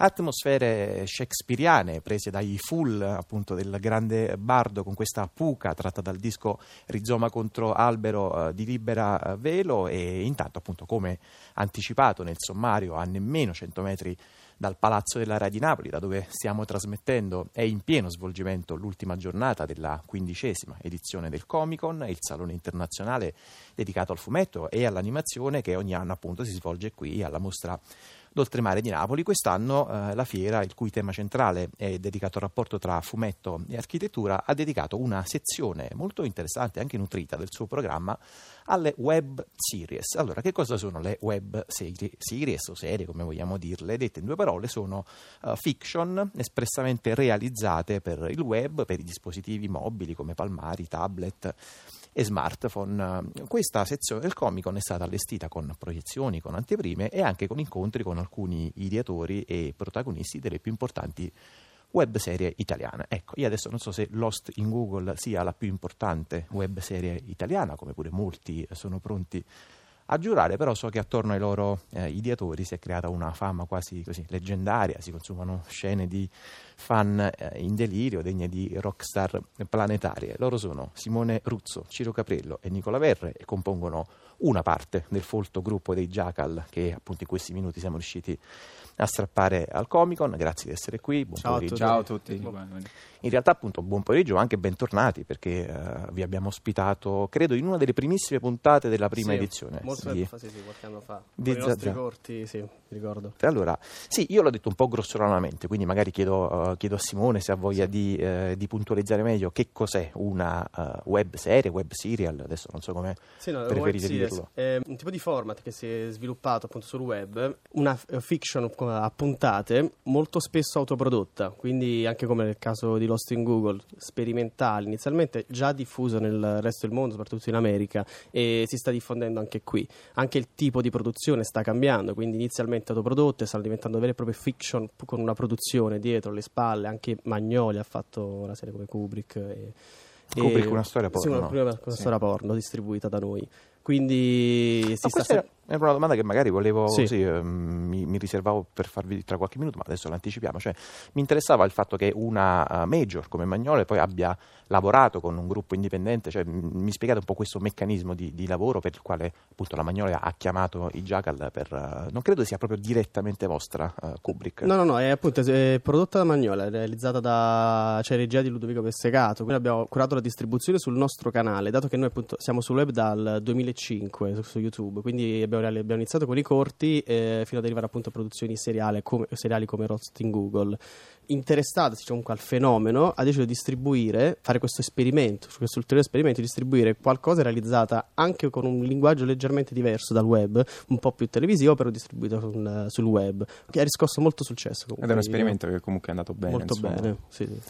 Atmosfere shakespeariane prese dai full appunto del grande bardo con questa puca tratta dal disco Rizoma contro albero eh, di Libera eh, Velo e intanto appunto come anticipato nel sommario a nemmeno 100 metri dal Palazzo della Rai di Napoli, da dove stiamo trasmettendo, è in pieno svolgimento l'ultima giornata della quindicesima edizione del Comic-Con, il salone internazionale dedicato al fumetto e all'animazione che ogni anno appunto si svolge qui alla mostra d'oltremare di Napoli. Quest'anno eh, la fiera, il cui tema centrale è dedicato al rapporto tra fumetto e architettura, ha dedicato una sezione molto interessante e anche nutrita del suo programma alle web series. Allora, che cosa sono le web series o serie, come vogliamo dirle? Dette in due parole, sono uh, fiction espressamente realizzate per il web, per i dispositivi mobili come palmari, tablet e smartphone. Questa sezione del Comic Con è stata allestita con proiezioni, con anteprime e anche con incontri con alcuni ideatori e protagonisti delle più importanti web serie italiane. Ecco, io adesso non so se Lost in Google sia la più importante web serie italiana, come pure molti sono pronti a giurare, però so che attorno ai loro eh, ideatori si è creata una fama quasi così leggendaria, si consumano scene di fan eh, in delirio degne di rockstar planetarie. Loro sono Simone Ruzzo, Ciro Capello e Nicola Verre e compongono una parte del folto gruppo dei Jackal che appunto in questi minuti siamo riusciti a strappare al Comic Con. Grazie di essere qui. Buon ciao pomeriggio. Ciao a tutti. In realtà, appunto, buon pomeriggio, anche bentornati perché uh, vi abbiamo ospitato, credo, in una delle primissime puntate della prima sì, edizione. Molto fa, sì, sì, qualche anno fa. Di con i nostri corti, sì, ricordo. Allora, sì, io l'ho detto un po' grossolanamente, quindi magari chiedo, uh, chiedo a Simone se ha voglia sì. di, uh, di, puntualizzare meglio che cos'è una web serie, web serial, adesso non so come sì, no, preferite dirlo. È un tipo di format che si è sviluppato appunto sul web, una fiction a puntate molto spesso autoprodotta, quindi anche come nel caso di Lost in Google, sperimentale, inizialmente già diffuso nel resto del mondo, soprattutto in America, e si sta diffondendo anche qui. Anche il tipo di produzione sta cambiando, quindi inizialmente autoprodotte stanno diventando vere e proprie fiction con una produzione dietro le spalle, anche Magnoli ha fatto una serie come Kubrick. E, Kubrick e, una storia porno. Sì, una, una, una sì. storia porno distribuita da noi. Quindi si sta... Era è una domanda che magari volevo, sì. Sì, eh, mi, mi, riservavo per farvi tra qualche minuto, ma adesso l'anticipiamo. Cioè, mi interessava il fatto che una uh, major come Magnole poi abbia lavorato con un gruppo indipendente. Cioè, mi spiegate un po' questo meccanismo di, di, lavoro per il quale appunto la Magnole ha chiamato i Jackal per... Uh, non credo sia proprio direttamente vostra, uh, Kubrick. No, no, no, è appunto è prodotta da Magnola, è realizzata da... cioè regia di Ludovico Pessegato. Quindi abbiamo curato la distribuzione sul nostro canale, dato che noi appunto siamo sul web dal 2005 su, su YouTube, quindi abbiamo abbiamo iniziato con i corti eh, fino ad arrivare appunto a produzioni seriali come, seriali come Rost in Google. Interessatasi comunque al fenomeno, ha deciso di distribuire, fare questo esperimento, questo ulteriore esperimento, di distribuire qualcosa realizzata anche con un linguaggio leggermente diverso dal web, un po' più televisivo, però distribuito sul, sul web, che ha riscosso molto successo. Comunque, Ed è un esperimento che comunque è andato bene. Molto insomma. bene, sì, sì.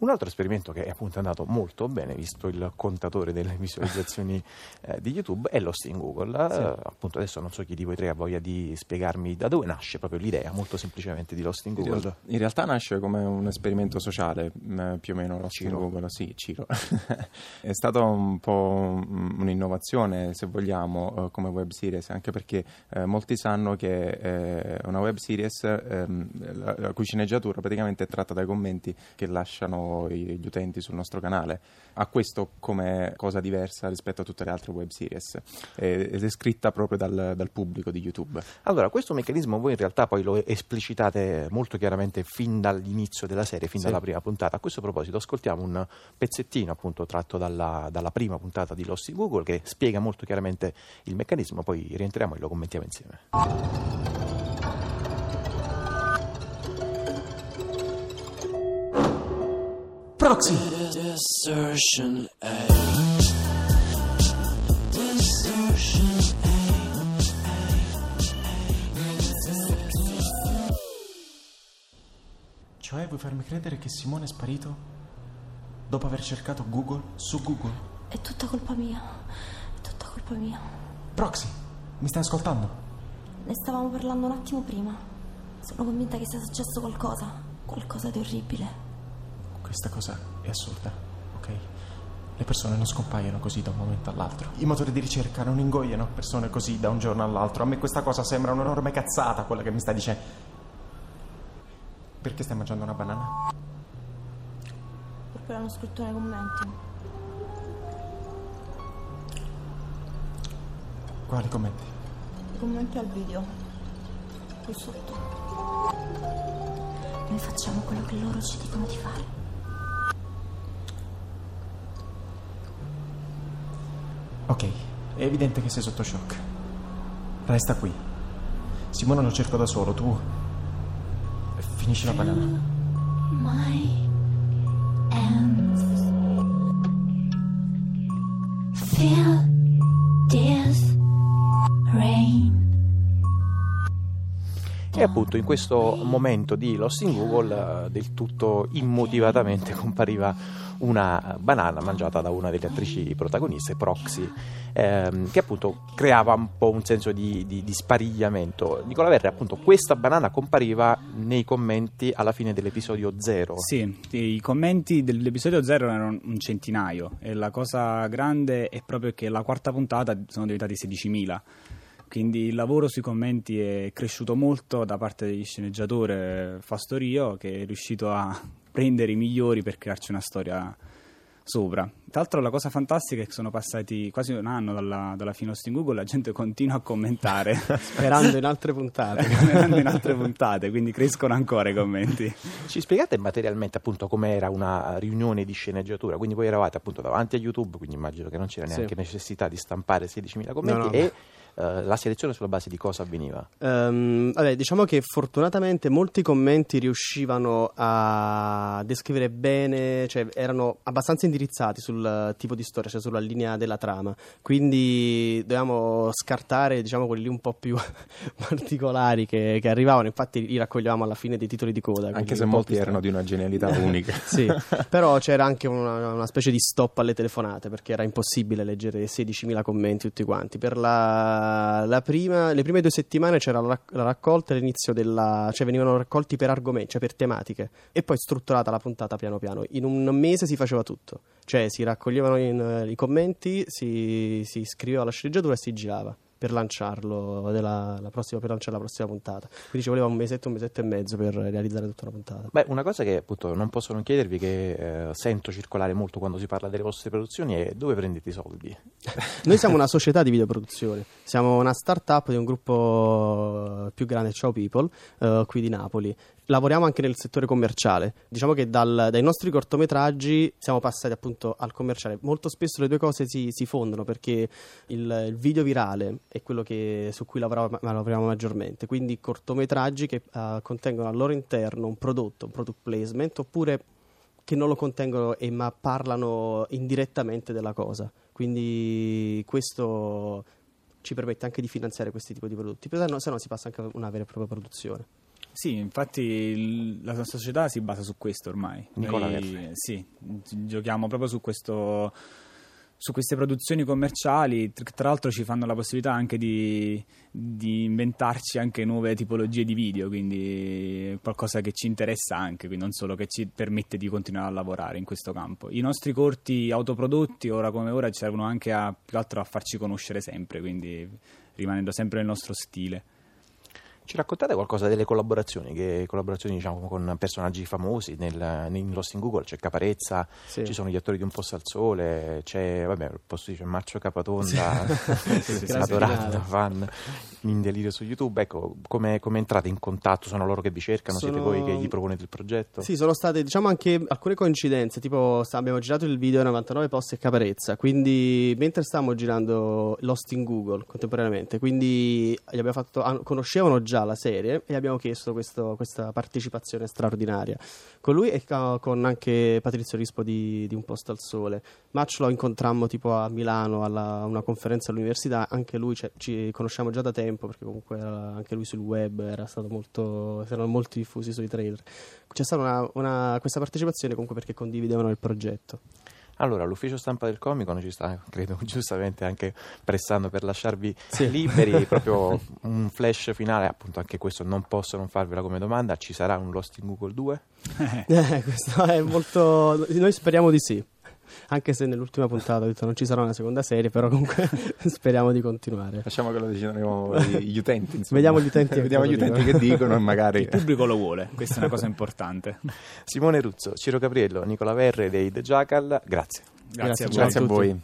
Un altro esperimento che è appunto andato molto bene, visto il contatore delle visualizzazioni eh, di YouTube, è Lost in Google. Sì. Uh, appunto adesso non so chi di voi tre ha voglia di spiegarmi da dove nasce proprio l'idea, molto semplicemente, di Lost in Google. In realtà nasce come un esperimento sociale, mm, più o meno Lost Ciro. in Google, sì, Ciro. è stata un po' un'innovazione, se vogliamo, uh, come web series, anche perché uh, molti sanno che eh, una web series, ehm, la, la cui sceneggiatura praticamente è tratta dai commenti che lasciano gli utenti sul nostro canale. Ha questo come cosa diversa rispetto a tutte le altre web series ed è scritta proprio dal, dal pubblico di YouTube. Allora, questo meccanismo voi in realtà poi lo esplicitate molto chiaramente fin dall'inizio della serie, fin sì. dalla prima puntata. A questo proposito, ascoltiamo un pezzettino appunto tratto dalla, dalla prima puntata di Lost in Google che spiega molto chiaramente il meccanismo, poi rientriamo e lo commentiamo insieme. Proxy. Desertion Cioè vuoi farmi credere che Simone è sparito? Dopo aver cercato Google su Google? È tutta colpa mia. È tutta colpa mia. Proxy, mi stai ascoltando? Ne stavamo parlando un attimo prima. Sono convinta che sia successo qualcosa. Qualcosa di orribile. Questa cosa è assurda, ok? Le persone non scompaiono così da un momento all'altro. I motori di ricerca non ingoiano persone così da un giorno all'altro. A me questa cosa sembra un'enorme cazzata, quella che mi sta dicendo. Perché stai mangiando una banana? Perché l'hanno scritto nei commenti. Quali commenti? I commenti al video. Qui sotto. Noi facciamo quello che loro ci dicono di fare. Ok, è evidente che sei sotto shock. Resta qui. Simona lo cerco da solo, tu. Finisci la banana. My hands. Feel E appunto in questo momento di Lost in Google eh, del tutto immotivatamente compariva una banana mangiata da una delle attrici protagoniste, Proxy, ehm, che appunto creava un po' un senso di, di, di sparigliamento. Nicola Verri, appunto, questa banana compariva nei commenti alla fine dell'episodio 0. Sì, i commenti dell'episodio 0 erano un centinaio e la cosa grande è proprio che la quarta puntata sono diventati 16.000. Quindi il lavoro sui commenti è cresciuto molto da parte degli sceneggiatore Fastorio che è riuscito a prendere i migliori per crearci una storia sopra. Tra l'altro la cosa fantastica è che sono passati quasi un anno dalla, dalla fine in Google, la gente continua a commentare. Sperando in altre puntate. Sperando in altre puntate, quindi crescono ancora i commenti. Ci spiegate materialmente appunto com'era una riunione di sceneggiatura? Quindi voi eravate appunto davanti a YouTube, quindi immagino che non c'era Sì. neanche necessità di stampare 16.000 commenti No, no. e eh, la selezione sulla base di cosa avveniva? Ehm, vabbè, diciamo che fortunatamente molti commenti riuscivano a descrivere bene, cioè erano abbastanza indirizzati sul tipo di storia, cioè sulla linea della trama. Quindi dovevamo scartare, diciamo, quelli un po' più particolari che, che arrivavano. Infatti li raccoglievamo alla fine dei titoli di coda. Anche se molti erano di una genialità unica. sì, però c'era anche una, una specie di stop alle telefonate perché era impossibile leggere 16.000 commenti tutti quanti. Per la, la prima, le prime due settimane c'era la, rac- la raccolta all'inizio della... cioè venivano raccolti per argomenti, cioè per tematiche e poi strutturata la puntata piano piano. In un mese si faceva tutto, cioè si raccoglievano in- eh, i commenti, si, si scriveva la sceneggiatura e si girava. Per lanciarlo della, la prossima, per lanciare la prossima puntata. Quindi ci voleva un mesetto, un mesetto e mezzo per realizzare tutta una puntata. Beh, una cosa che appunto non posso non chiedervi, che eh, sento circolare molto quando si parla delle vostre produzioni, è dove prendete i soldi? Noi siamo una società di videoproduzione, siamo una start-up di un gruppo più grande, Ciao People, eh, qui di Napoli. Lavoriamo anche nel settore commerciale. Diciamo che dal- dai nostri cortometraggi siamo passati appunto al commerciale. Molto spesso le due cose si, si fondono perché il, il video virale è quello che- su cui lavoriamo, lavoriamo maggiormente. Quindi cortometraggi che eh, contengono al loro interno un prodotto, un product placement, oppure che non lo contengono e ma parlano indirettamente della cosa. Quindi questo ci permette anche di finanziare questi tipi di prodotti, se se no si passa anche a una vera e propria produzione. Sì, infatti il- la nostra società si basa su questo ormai. Nicola Noi, sì, gi- giochiamo proprio su questo su queste produzioni commerciali, tr- tra l'altro ci fanno la possibilità anche di, di inventarci anche nuove tipologie di video, quindi qualcosa che ci interessa anche, quindi non solo che ci permette di continuare a lavorare in questo campo. I nostri corti autoprodotti, ora come ora, ci servono anche a, più altro a farci conoscere sempre, quindi rimanendo sempre nel nostro stile. Ci raccontate qualcosa delle collaborazioni, che collaborazioni diciamo con personaggi famosi, nel, in Lost in Google c'è Caparezza, Sì. ci sono gli attori di Un posto al sole, c'è, vabbè, posso dire, Marcio Capatonda, sì, adorato da fan in delirio su YouTube, ecco, come, come entrate in contatto? Sono loro che vi cercano, siete Sono- voi che gli proponete il progetto? Sì, sono state diciamo anche alcune coincidenze, tipo abbiamo girato il video 99 posti e Caparezza, quindi mentre stavamo girando Lost in Google contemporaneamente, quindi gli abbiamo fatto, conoscevano già la serie e abbiamo chiesto questo- questa partecipazione straordinaria. Con lui e con anche Patrizio Rispo di, di Un posto al sole. Match lo incontrammo tipo a Milano a una conferenza all'università, anche lui cioè, ci conosciamo già da tempo perché comunque era anche lui sul web era stato molto, erano molto diffusi sui trailer. C'è stata una, una- questa partecipazione comunque perché condividevano il progetto. Allora, l'ufficio stampa del Comic Con ci sta, credo, giustamente anche pressando per lasciarvi Sì. liberi, proprio un flash finale, appunto anche questo non posso non farvela come domanda, ci sarà un Lost in Google 2? Eh, questo è molto... Noi speriamo di sì. Anche se nell'ultima puntata ho detto non ci sarà una seconda serie, però comunque speriamo di continuare. Lasciamo che lo decidano gli utenti. insomma. Vediamo gli utenti che Vediamo gli utenti dicono. che dicono e magari... Il pubblico lo vuole, questa è una cosa importante. Simone Ruzzo, Ciro Capriello, Nicola Verre dei The Jackal, grazie. Grazie, a voi. Grazie a voi.